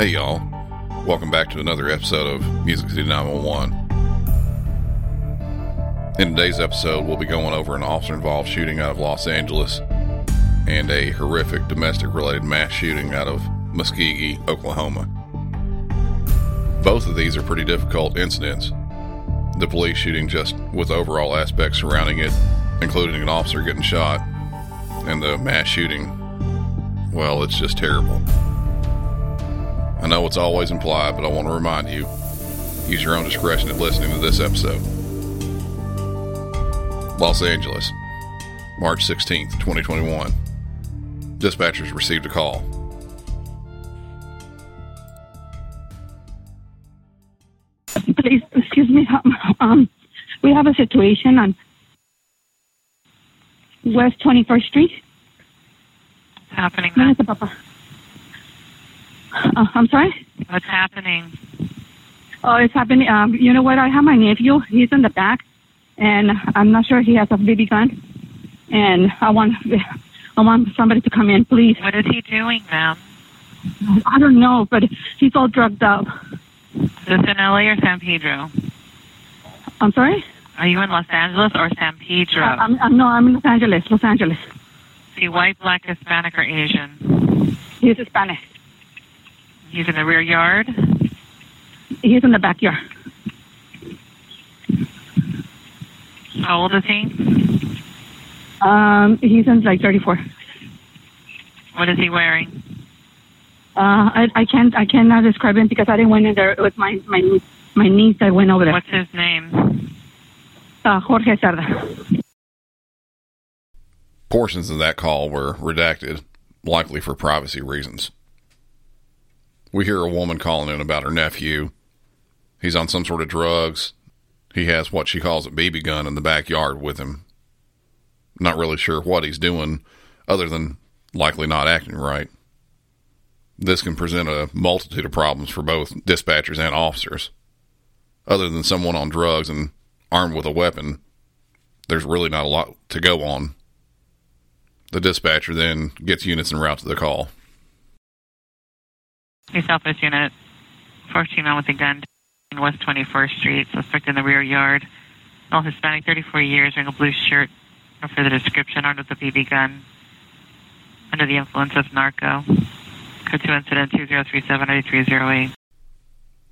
Hey, y'all. Welcome back to another episode of Music City 911. In today's episode, we'll be going over an officer involved shooting out of Los Angeles and a horrific domestic related mass shooting out of Muskogee, Oklahoma. Both of these are pretty difficult incidents. The police shooting just with overall aspects surrounding it, including an officer getting shot, and the mass shooting, well, it's just terrible. I know it's always implied, but I want to remind you use your own discretion in listening to this episode. Los Angeles, March 16th, 2021. Dispatchers received a call. Please, excuse me. Um, um, we have a situation on West 21st Street. happening? ma'am? Papa. Uh, I'm sorry? What's happening? Oh, it's happening. Um, you know what? I have my nephew. He's in the back, and I'm not sure he has a BB gun. And I want, I want somebody to come in, please. What is he doing, ma'am? I don't know, but he's all drugged up. Is this in LA or San Pedro? I'm sorry? Are you in Los Angeles or San Pedro? I, I'm, I'm, no, I'm in Los Angeles. Los Angeles. Is he white, black, Hispanic, or Asian? He's Hispanic. He's in the rear yard. He's in the backyard. How old is he? Um, he's in like 34. What is he wearing? Uh, I, I can't, I cannot describe him because I didn't went in there with my, my, my niece that went over there. What's his name? Uh, Jorge Cerda. Portions of that call were redacted, likely for privacy reasons. We hear a woman calling in about her nephew. He's on some sort of drugs. He has what she calls a BB gun in the backyard with him. Not really sure what he's doing, other than likely not acting right. This can present a multitude of problems for both dispatchers and officers. Other than someone on drugs and armed with a weapon, there's really not a lot to go on. The dispatcher then gets units en route to the call. East Southwest Unit. 14 man with a gun in West 21st Street. Suspect in the rear yard. All Hispanic, 34 years, wearing a blue shirt. No further description. Armed with a BB gun. Under the influence of narco. Code 2 incident 2037-8308.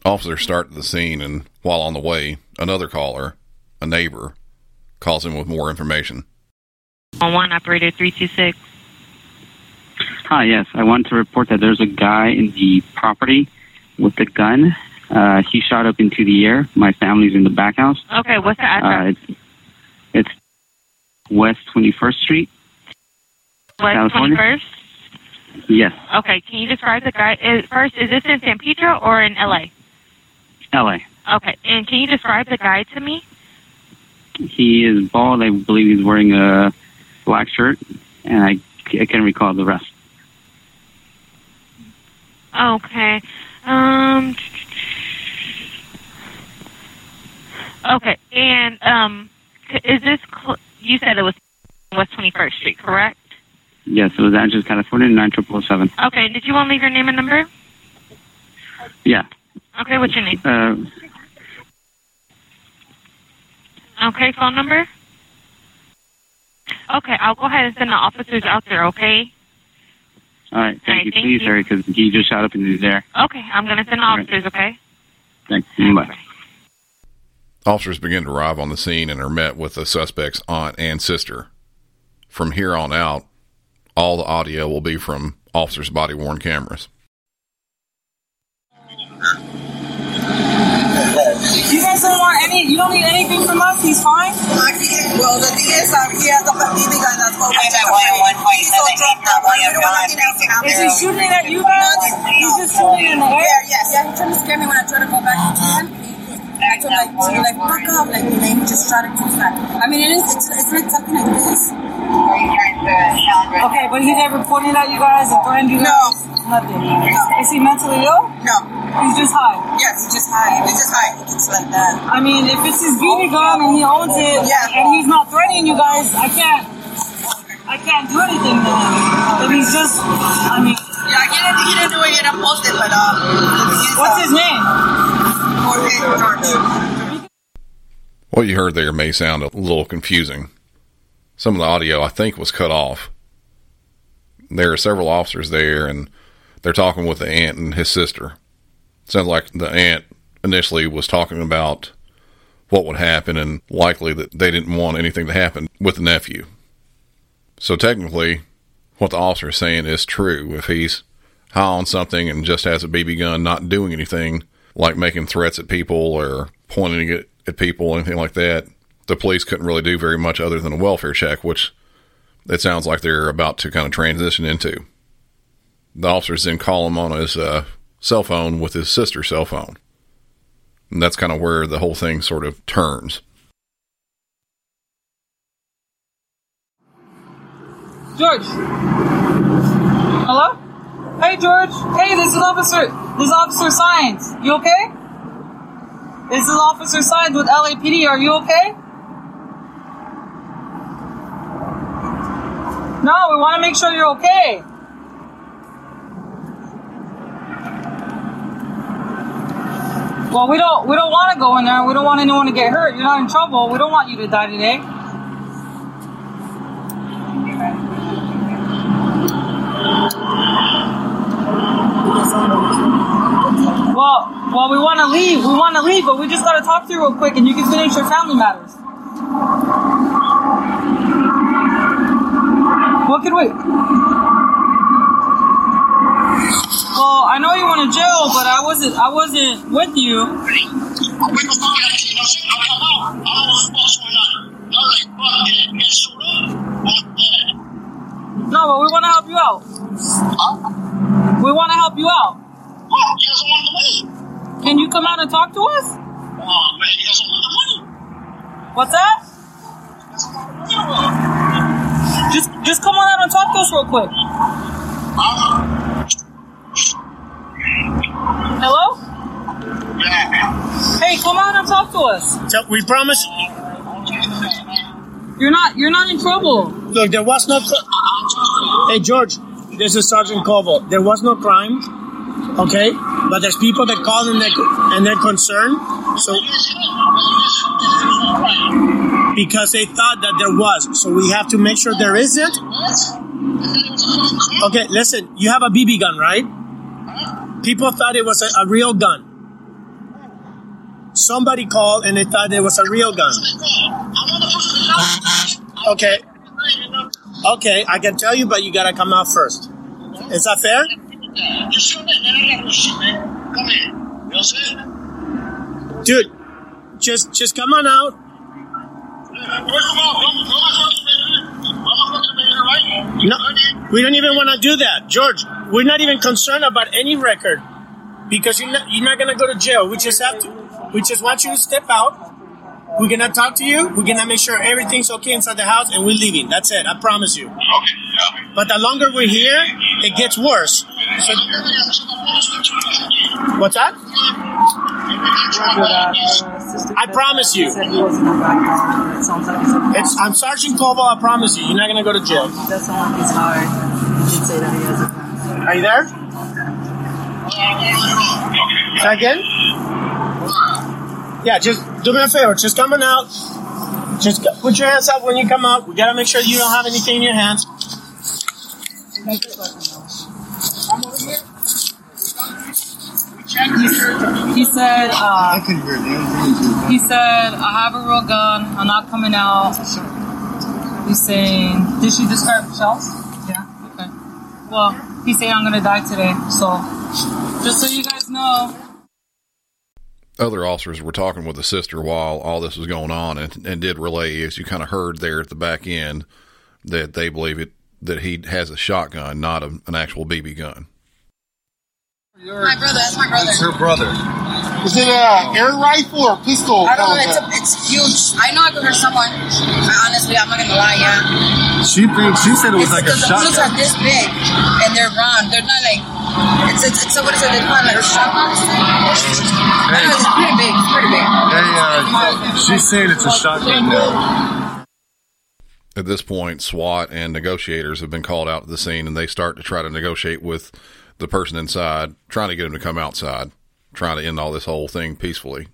Officers start the scene, and while on the way, another caller, a neighbor, calls in with more information. On one operator 326. Hi, yes. I want to report that there's a guy in the property with a gun. Uh, he shot up into the air. My family's in the back house. Okay, what's the Uh, address? it's, it's West 21st Street. West California? 21st? Yes, Okay, can you describe the guy? Is, first, is this in San Pedro or in LA? LA. Okay, and can you describe the guy to me? He is bald. I believe he's wearing a black shirt, and I, I can't recall the rest. Okay. Um. Okay, and um, is this? Cl- you said it was West Twenty First Street, correct? Yes, it was Angeles, California, 9007. Okay. Did you want to leave your name and number? Yeah. Okay, what's your name? Uh, Okay, phone number? Okay, I'll go ahead and send the officers out there, okay? All right. Thank All right, you. thank Please you. hurry because he just shot up and he's there. Okay, I'm going to send the All right. officers, okay? Thanks. Bye. Officers begin to arrive on the scene and are met with the suspect's aunt and sister. From here on out, all the audio will be from officers' body worn cameras. You guys don't want any, you don't need anything from us? He's fine? Well, the thing is, um, he has a BB gun that's called I'm at one point seven eight probably have gone Is he shooting at you guys? He's just shooting in the Yeah, air? yes. Yeah, he tried to scare me when I tried to go back into him. I told like, to like, fuck up, like, and then he just started to snap. I mean, it is, it's, it's like something like this. Okay, but he's ever pointed at you guys and threatened you guys? Nothing. Is he mentally ill? No. He's just high. Yes, he's just high. He's just high. It's like that. I mean, if it's his BB gun and he owns it, Yeah. and he's not threatening you guys, I can't, I can't do anything then. If he's just, I mean, Yeah, he didn't, he didn't do it yet. I posted, but, um, the thing is, what's uh, his name? Jorge George. What you heard there may sound a little confusing. Some of the audio, I think, was cut off. There are several officers there, and they're talking with the aunt and his sister. Sounds like the aunt initially was talking about what would happen, and likely that they didn't want anything to happen with the nephew. So technically, what the officer is saying is true. If he's high on something and just has a BB gun, not doing anything like making threats at people or pointing it at people, anything like that, the police couldn't really do very much other than a welfare check, which it sounds like they're about to kind of transition into. The officers then call him on his uh, cell phone with his sister's cell phone. And that's kind of where the whole thing sort of turns. George. Hello? Hey, George. Hey, this is Officer. This is Officer Science. You okay? This is Officer Science with LAPD. Are you okay? No, we want to make sure you're okay. Well, we don't. We don't want to go in there. We don't want anyone to get hurt. You're not in trouble. We don't want you to die today. Well, well, we want to leave. We want to leave, but we just got to talk to you real quick, and you can finish your family matters. What could we? Well, I know you went to jail, but I wasn't. I wasn't with you. No, but we want to help you out. We want to help you out. Well, you guys want the money. Can you come out and talk to us? Oh, man, you guys want the money. What's that? Just, just come on out and talk to us real quick. Hello? Hey, come on and talk to us. So we promise. You're not, you're not in trouble. Look, there was no. cr- Hey George, this is Sergeant Koval. There was no crime, okay? But there's people that call and they're and they're concerned. So because they thought that there was, so we have to make sure there isn't. Okay, listen. You have a BB gun, right? People thought it was a, a real gun. Somebody called and they thought it was a real gun. Okay. Okay, I can tell you, but you gotta come out first. Is that fair? Dude, just just come on out. No, we don't even want to do that, George. We're not even concerned about any record because you're not you're not gonna go to jail. We just have to. We just want you to step out. We're gonna talk to you. We're gonna make sure everything's okay inside the house, and we're leaving. That's it. I promise you. Okay. But the longer we're here, it gets worse. So, what's that? I promise you. It's, I'm Sergeant Koval. I promise you. You're not gonna go to jail. That's he's did say that he has a. Are you there? Say again? Yeah, just do me a favor. Just coming out. Just put your hands up when you come out. We gotta make sure you don't have anything in your hands. He said, uh, he said, I have a real gun. I'm not coming out. He's saying, did she discard shells? Yeah. Okay. Well, he's saying I'm gonna die today. So, just so you guys know, Other officers were talking with the sister while all this was going on and, and did relay, as you kind of heard there at the back end, that they believe it that he has a shotgun, not a, an actual BB gun. My brother, that's my brother. It's her brother. Is it a air rifle or pistol? I don't know. It's, a, it's huge. I know I could hurt someone. I, honestly, I'm not gonna lie. Yeah. She thinks she said it was It's like a because the bullets shotgun. are this big and they're round. They're not like. It's it's, it's a, what is it? They call it like a shotgun. I know it's pretty big. It's pretty big. Hey, uh, she's saying it's a shotgun now. At this point, SWAT and negotiators have been called out to the scene and they start to try to negotiate with the person inside, trying to get him to come outside, trying to end all this whole thing peacefully.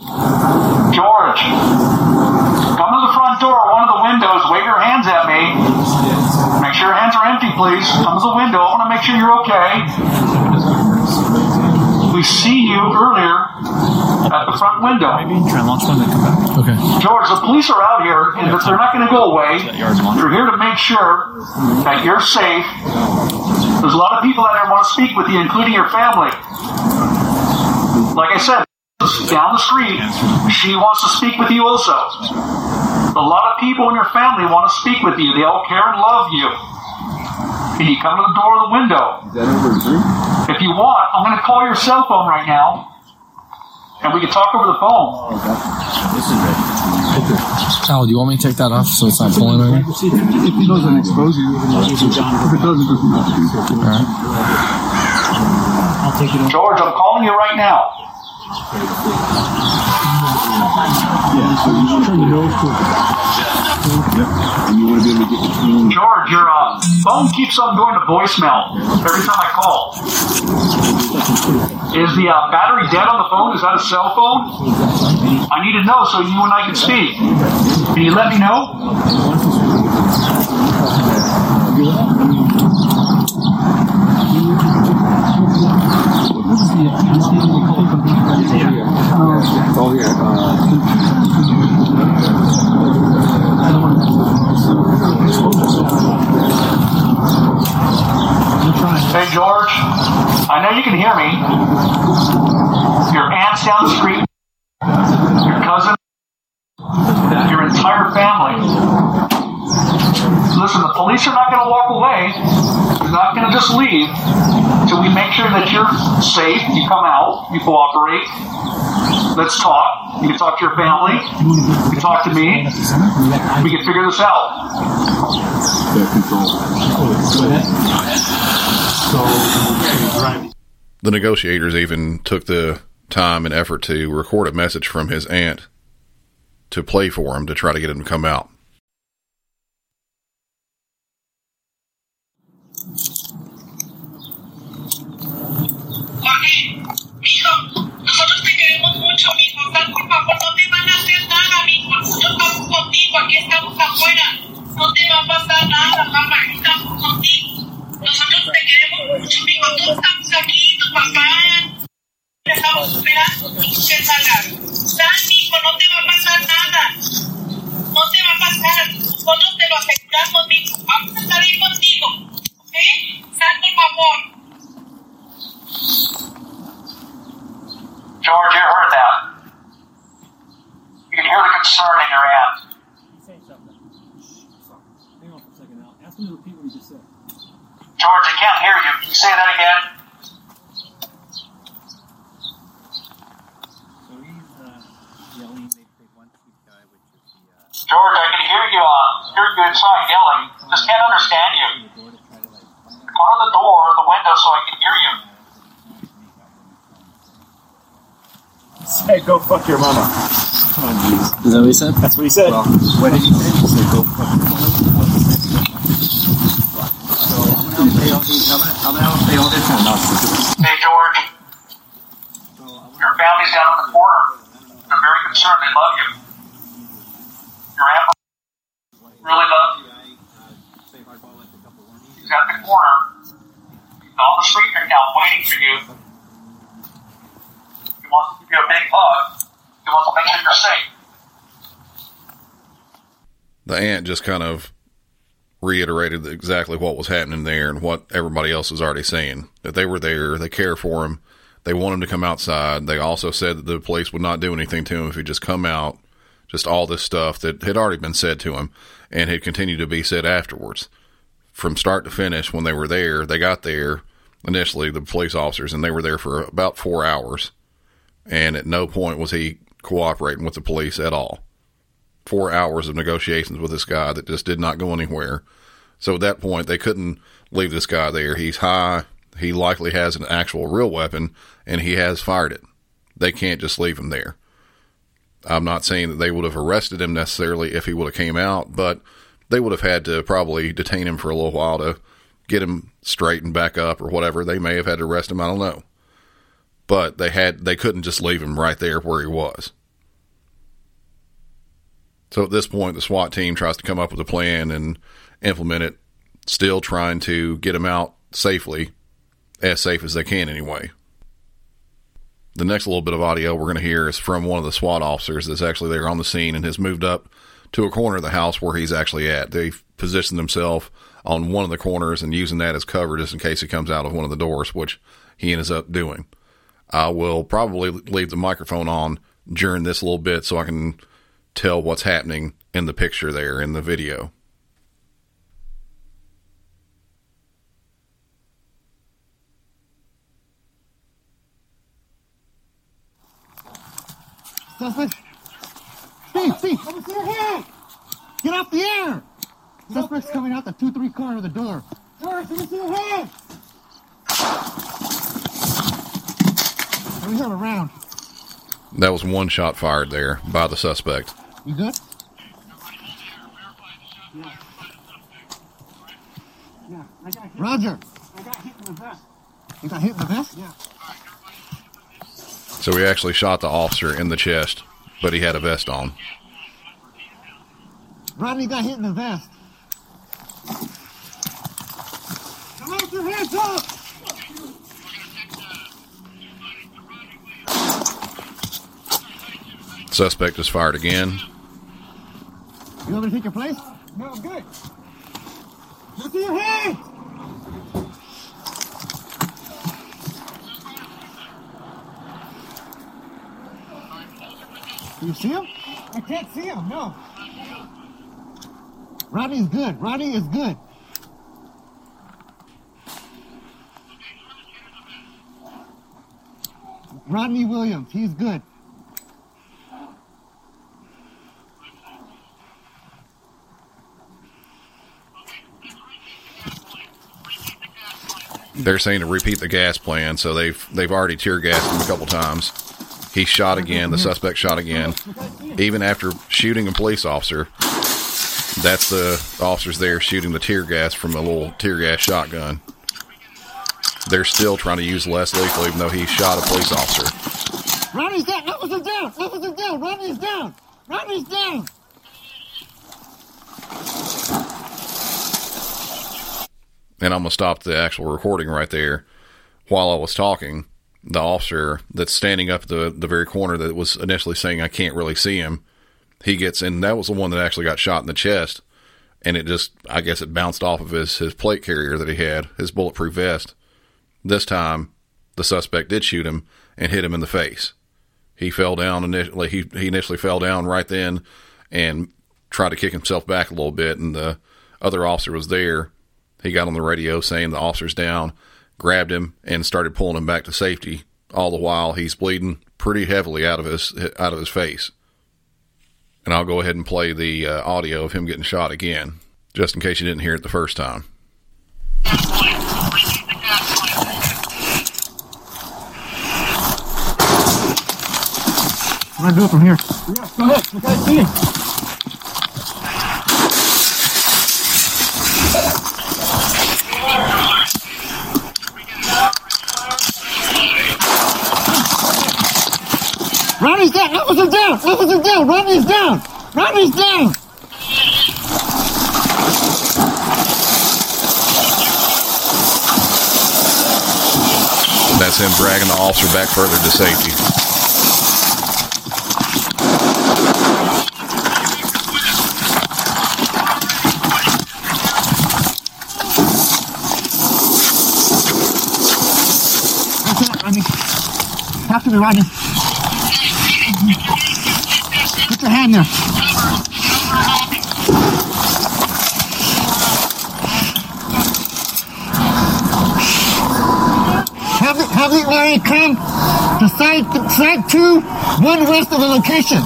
George, come to the front door, one of the windows, wave your hands at me. Make sure your hands are empty, please. Come to the window. I want to make sure you're okay. We see you earlier at the front window. Maybe try and launch one and come back. Okay. George, the police are out here, and they're not going to go away. They're here to make sure that you're safe. There's a lot of people out there want to speak with you, including your family. Like I said, down the street, she wants to speak with you also. A lot of people in your family want to speak with you. They all care and love you. Can you come to the door or the window? If you want, I'm going to call your cell phone right now, and we can talk over the phone. Al, do you want me to take that off so it's not pulling on you? If it doesn't expose you, if it doesn't, it Alright. George, I'm calling you right now. George, your uh, phone keeps on going to voicemail every time I call. Is the uh, battery dead on the phone? Is that a cell phone? I need to know so you and I can speak. Can you let me know? Oh, uh. Hey, George, I know you can hear me. Your aunt's down the street, your cousin, your entire family. Listen, the police are not going to walk away. They're not going to just leave until we make sure that you're safe. You come out, you cooperate. Let's talk. You can talk to your family. You can talk to me. We can figure this out. The negotiators even took the time and effort to record a message from his aunt to play for him to try to get him to come out. Thank you. your mama. Oh. Is that what he said? That's what he said. Well, what did he say? He said, go fuck Hey, George. Your family's down in the corner. They're very concerned. They love you. Your aunt really loves you. He's at the corner. He's on the street right now waiting for you. He wants to give you a big hug. He wants to make sure you're safe. The aunt just kind of reiterated exactly what was happening there and what everybody else was already saying. That they were there, they care for him, they want him to come outside. They also said that the police would not do anything to him if he just come out. Just all this stuff that had already been said to him and had continued to be said afterwards. From start to finish, when they were there, they got there initially, the police officers, and they were there for about four hours. And at no point was he cooperating with the police at all four hours of negotiations with this guy that just did not go anywhere. So at that point, they couldn't leave this guy there. He's high. He likely has an actual real weapon and he has fired it. They can't just leave him there. I'm not saying that they would have arrested him necessarily if he would have came out, but they would have had to probably detain him for a little while to get him straightened back up or whatever. They may have had to arrest him. I don't know. But they had, they couldn't just leave him right there where he was. So at this point, the SWAT team tries to come up with a plan and implement it, still trying to get him out safely, as safe as they can anyway. The next little bit of audio we're going to hear is from one of the SWAT officers that's actually there on the scene and has moved up to a corner of the house where he's actually at. They've positioned themselves on one of the corners and using that as cover just in case he comes out of one of the doors, which he ends up doing. I will probably leave the microphone on during this little bit so I can tell what's happening in the picture there in the video. Suspect. Steve, Steve, let me see your hand. Get off the air. Suspect's coming out the 2-3 corner of the door. George, let me see your hand. Let me have a round. That was one shot fired there by the suspect. You good? Roger. I got hit in the vest. You got hit in the vest? Yeah. So he actually shot the officer in the chest, but he had a vest on. Rodney got hit in the vest. Come out your hands up! Suspect is fired again. You want me to take your place? No, I'm good. Let see your hands! You see him? I can't see him, no. Rodney's good. Rodney is good. Rodney Williams, he's good. They're saying to repeat the gas plan, so they've they've already tear gassed him a couple times. He shot again. The suspect shot again. Even after shooting a police officer, that's the officers there shooting the tear gas from a little tear gas shotgun. They're still trying to use less lethal, even though he shot a police officer. Rodney's down. Officer's down. Officer's down. Rodney's down. Rodney's down. And I'm gonna stop the actual recording right there. While I was talking, the officer that's standing up the the very corner that was initially saying I can't really see him, he gets and that was the one that actually got shot in the chest, and it just I guess it bounced off of his his plate carrier that he had, his bulletproof vest. This time, the suspect did shoot him and hit him in the face. He fell down initially. He he initially fell down right then, and tried to kick himself back a little bit, and the other officer was there he got on the radio saying the officer's down, grabbed him, and started pulling him back to safety. All the while, he's bleeding pretty heavily out of his out of his face. And I'll go ahead and play the uh, audio of him getting shot again, just in case you didn't hear it the first time. What do I do from here? Yeah, go ahead. You guys see him. Rodney's down. Officer down. Officer down. Rodney's down. Rodney's down. That's him dragging the officer back further to safety. That's it, Rodney. Have to be Rodney. Put your hand there. Have the, have the area come to site, site two, one west of the location.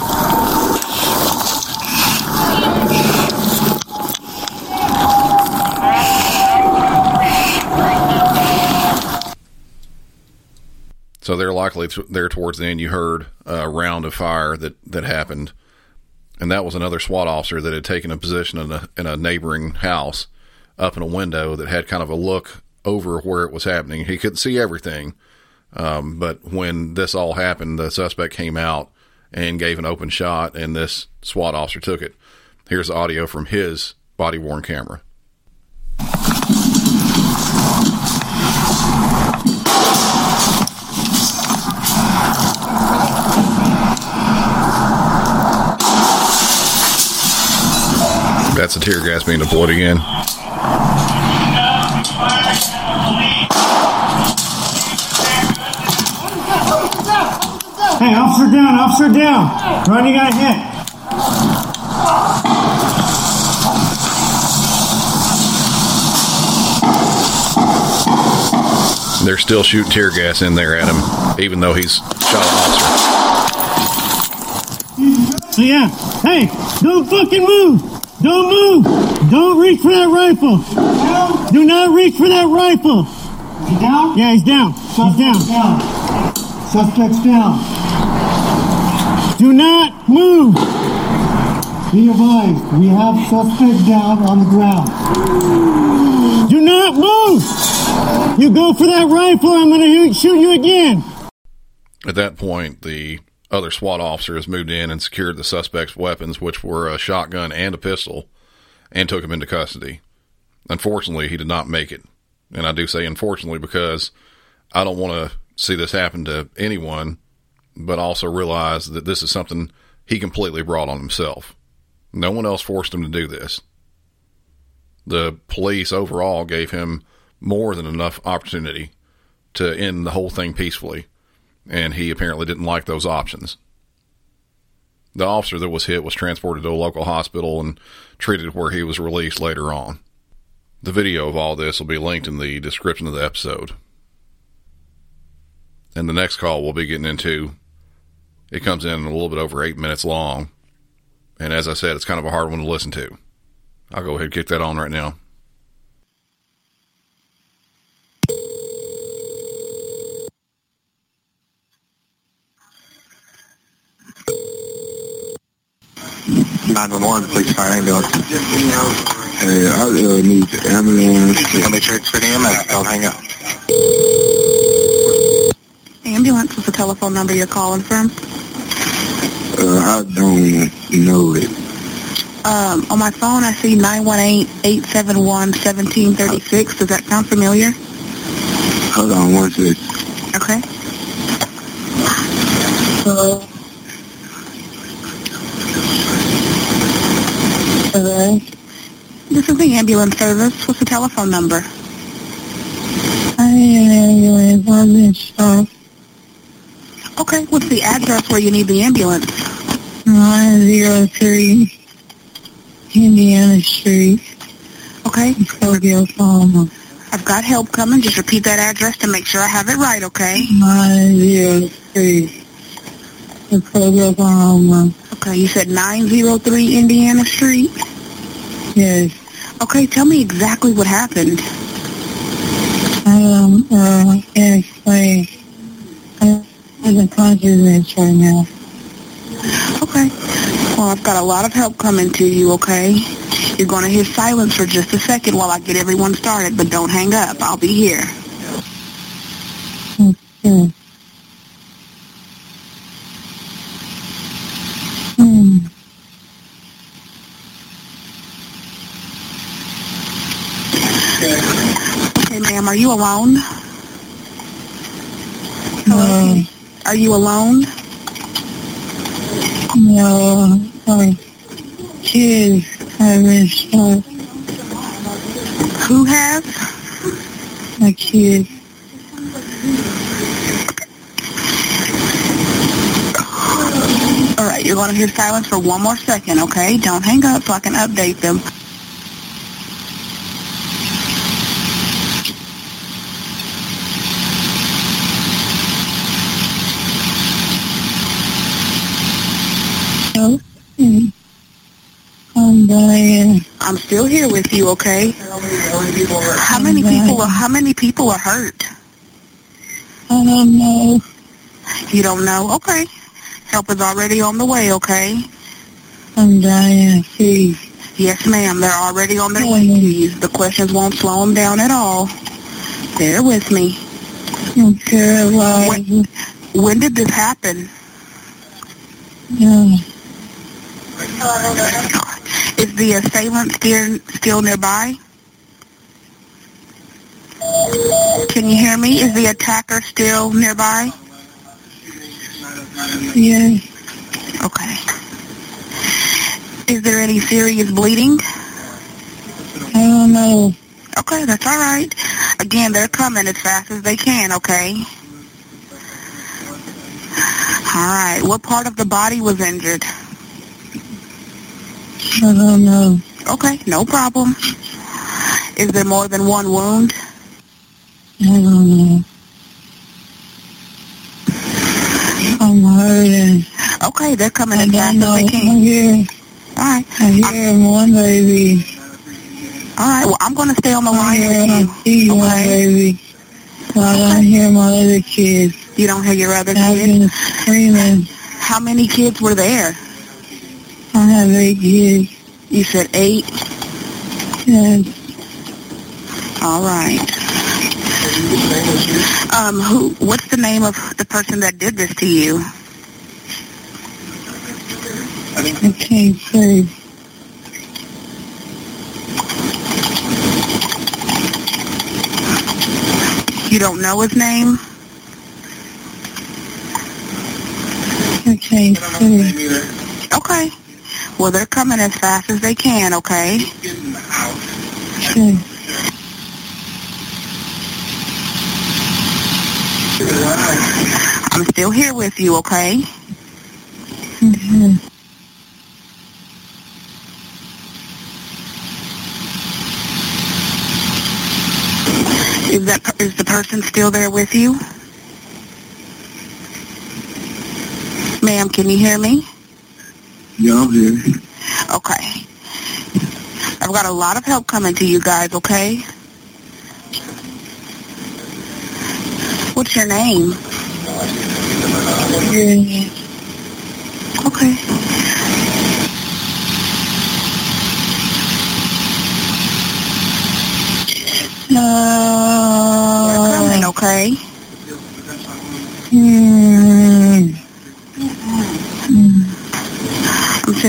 So they're likely there towards the end. You heard a round of fire that that happened, and that was another SWAT officer that had taken a position in a in a neighboring house, up in a window that had kind of a look over where it was happening. He couldn't see everything, um, but when this all happened, the suspect came out and gave an open shot, and this SWAT officer took it. Here's the audio from his body worn camera. That's the tear gas being deployed again. Hey, officer down, officer down. Rodney got hit. They're still shooting tear gas in there at him, even though he's shot an officer. So yeah, hey, don't fucking move. Don't move. Don't reach for that rifle. Do not reach for that rifle. He down? Yeah, he's down. he's down. Suspect's down. Do not move. Be advised, we have suspect down on the ground. Do not move. You go for that rifle, I'm going to shoot you again. At that point, the other SWAT officers moved in and secured the suspect's weapons, which were a shotgun and a pistol, and took him into custody. Unfortunately, he did not make it. And I do say unfortunately because I don't want to see this happen to anyone, but also realize that this is something he completely brought on himself. No one else forced him to do this. The police overall gave him more than enough opportunity to end the whole thing peacefully and he apparently didn't like those options. The officer that was hit was transported to a local hospital and treated where he was released later on. The video of all this will be linked in the description of the episode. And the next call we'll be getting into, it comes in a little bit over eight minutes long. And as I said, it's kind of a hard one to listen to. I'll go ahead and kick that on right now. Nine one one, please fire ambulance. Hey, I uh, need the ambulance. I'll make sure it's for the EMS. I'll hang up. Ambulance is the telephone number you're calling from. Uh, I don't know it. Um, on my phone, I see 918-871-1736. Does that sound familiar? Hold on one sec. Okay. Hello. Hello. This is the ambulance service. What's the telephone number? I am ambulance. I'm in shock. Okay. What's the address where you need the ambulance? 903 Indiana Street. Okay. Muskogee, Oklahoma. I've got help coming. Just repeat that address to make sure I have it right, okay? 903 Muskogee, Oklahoma. Okay, you said 903 Indiana Street? Yes. Okay, tell me exactly what happened. Um, uh, I can't explain. I'm in consciousness right now. Okay. Well, I've got a lot of help coming to you, okay? You're going to hear silence for just a second while I get everyone started, but don't hang up. I'll be here. Okay. Ma'am, are you alone? No. Are you alone? No. My kids have been shot. Who has? My kids. All right, you're going to hear silence for one more second, okay? Don't hang up so I can update them. Okay. I'm dying. I'm still here with you, okay? How many people are how many people are hurt? I don't know. You don't know? Okay. Help is already on the way, okay? I'm dying. Please. Yes, ma'am. They're already on their way to you. The questions won't slow them down at all. Bear with me. Okay, well, When, when did this happen? yeah. Oh, Is the assailant still, still nearby? Can you hear me? Is the attacker still nearby? Yeah. Okay. Is there any serious bleeding? I don't know. Okay, that's all right. Again, they're coming as fast as they can, okay? All right. What part of the body was injured? I don't know. Okay, no problem. Is there more than one wound? I don't know. I'm hurting. Okay, they're coming I as fast know. as they I hear, All right. I hear one baby. All right. Well, I'm going to stay on the I line with I you. see one baby. I don't hear my other kids. You don't hear your other I've kids? been screaming. How many kids were there? I have eight kids. You said eight? Yes. All right. Um, who? What's the name of the person that did this to you? I can't say. You don't know his name? I can't say. Okay. Well, they're coming as fast as they can, okay? Okay. I'm still here with you, okay? Okay. Is that is the person still there with you? Ma'am, can you hear me? Yeah, I'm here. Okay. I've got a lot of help coming to you guys, okay? What's your name? Okay. No. Coming, okay? Hmm.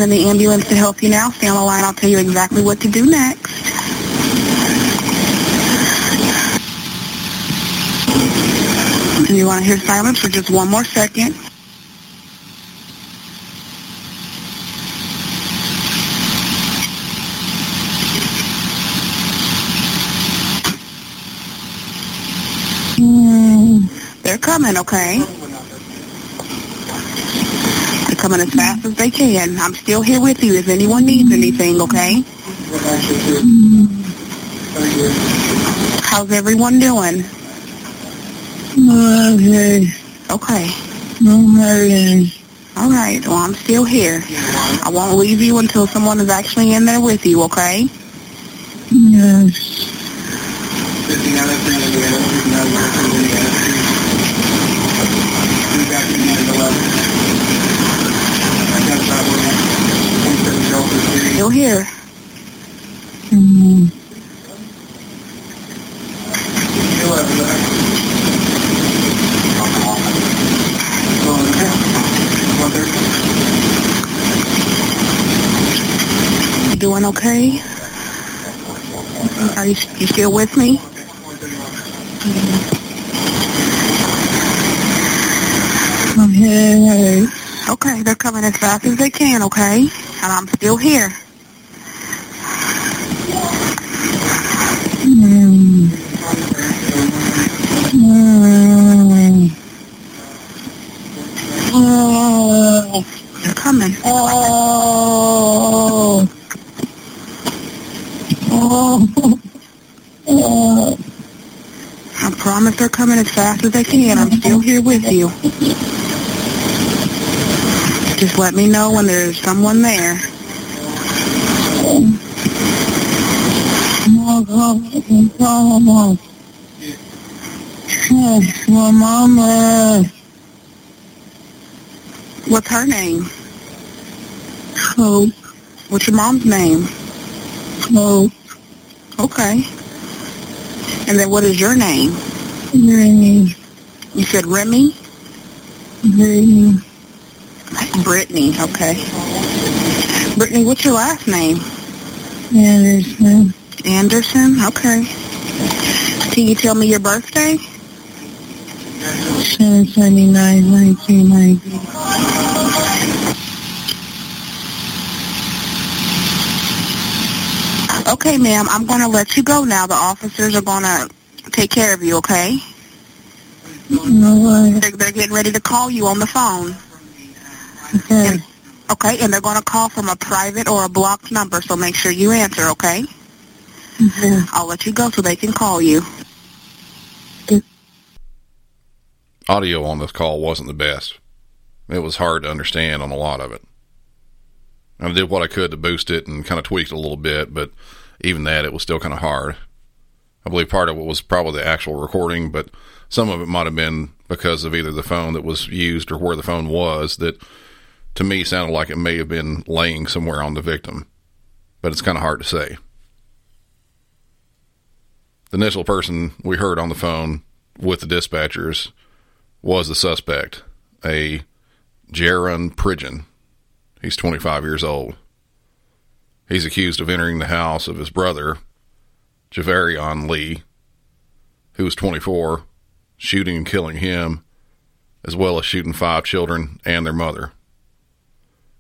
I'm the ambulance to help you now. Stay on the line. I'll tell you exactly what to do next. And you want to hear silence for just one more second? Hmm. They're coming, okay? They're coming as fast as they can. I'm still here with you if anyone needs anything, okay? How's everyone doing? Okay. Okay. I'm hurting. All right. Well, I'm still here. I won't leave you until someone is actually in there with you, okay? Yes. Still here. Hmm. You doing okay? Are you, you still with me? Okay, they're coming as fast as they can, okay? And I'm still here. Mm. Mm. Oh. They're coming. Oh. Oh. Oh. I promise they're coming as fast as I can. I'm still here with you. Just let me know when there's someone there. My mama. What's her name? Hope. What's your mom's name? Hope. Okay. And then what is your name? Remy. You said Remy? Remy. Brittany, okay. Brittany, what's your last name? Anderson. Anderson, okay. Can you tell me your birthday? 729, 1990. Okay, ma'am, I'm going to let you go now. The officers are going to take care of you, okay? No way. They're, they're getting ready to call you on the phone. Okay. And, okay, and they're going to call from a private or a blocked number, so make sure you answer, okay? Okay. I'll let you go so they can call you. Audio on this call wasn't the best. It was hard to understand on a lot of it. I did what I could to boost it and kind of tweaked it a little bit, but even that, it was still kind of hard. I believe part of it was probably the actual recording, but some of it might have been because of either the phone that was used or where the phone was that to me sounded like it may have been laying somewhere on the victim. But it's kind of hard to say. The initial person we heard on the phone with the dispatchers was the suspect, a Jarron Pridgeon. He's 25 years old. He's accused of entering the house of his brother, Javarion Lee, who was 24, shooting and killing him, as well as shooting five children and their mother.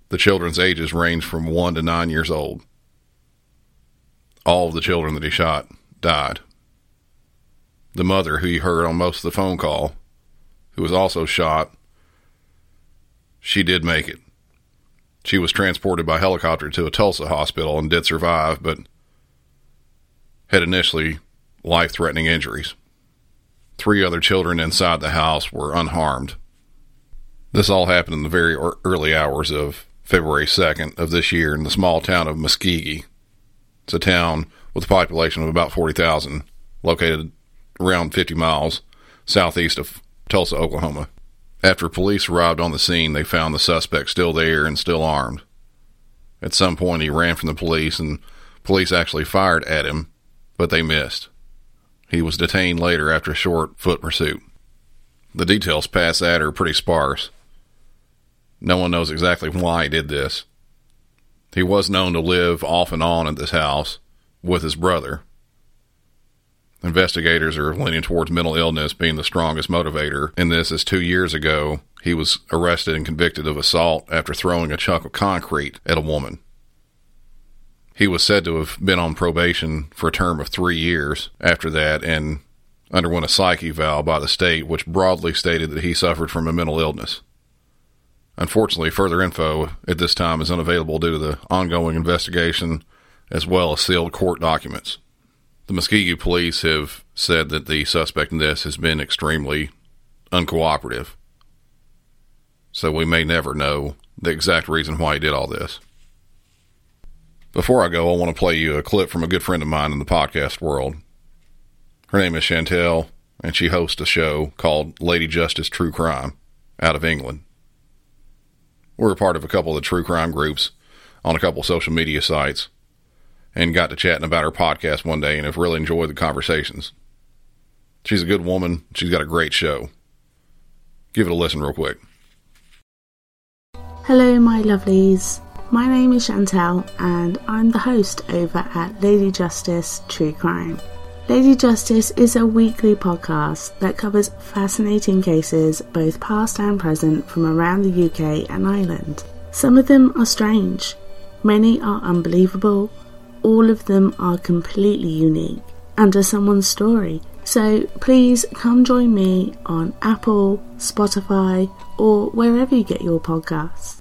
The children's ages range from one to nine years old. All of the children that he shot died. The mother, who you heard on most of the phone call, who was also shot, she did make it. She was transported by helicopter to a Tulsa hospital and did survive, but had initially life threatening injuries. Three other children inside the house were unharmed. This all happened in the very early hours of February 2nd of this year in the small town of Muskogee. It's a town with a population of about 40,000, located around 50 miles southeast of Tulsa, Oklahoma. After police arrived on the scene, they found the suspect still there and still armed. At some point, he ran from the police, and police actually fired at him, but they missed. He was detained later after a short foot pursuit. The details past that are pretty sparse. No one knows exactly why he did this. He was known to live off and on at this house with his brother. Investigators are leaning towards mental illness being the strongest motivator in this, as two years ago he was arrested and convicted of assault after throwing a chunk of concrete at a woman. He was said to have been on probation for a term of three years after that and underwent a psych eval by the state, which broadly stated that he suffered from a mental illness. Unfortunately, further info at this time is unavailable due to the ongoing investigation as well as sealed court documents. The Muskogee police have said that the suspect in this has been extremely uncooperative. So we may never know the exact reason why he did all this. Before I go, I want to play you a clip from a good friend of mine in the podcast world. Her name is Chantel, and she hosts a show called Lady Justice True Crime out of England. We're a part of a couple of the true crime groups on a couple of social media sites and got to chatting about her podcast one day and have really enjoyed the conversations. She's a good woman. She's got a great show. Give it a listen real quick. Hello, my lovelies. My name is Chantel, and I'm the host over at Lady Justice True Crime. Lady Justice is a weekly podcast that covers fascinating cases, both past and present, from around the UK and Ireland. Some of them are strange, many are unbelievable, all of them are completely unique and are someone's story. So please come join me on Apple, Spotify, or wherever you get your podcasts.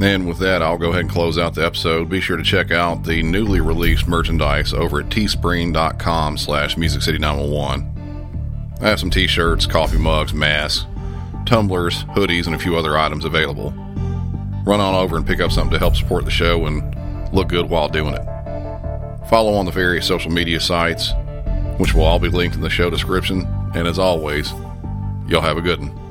And with that, I'll go ahead and close out the episode. Be sure to check out the newly released merchandise over at teespring.com slash musiccity911. I have some t-shirts, coffee mugs, masks, tumblers, hoodies, and a few other items available. Run on over and pick up something to help support the show and look good while doing it. Follow on the various social media sites, which will all be linked in the show description. And as always, y'all have a good one.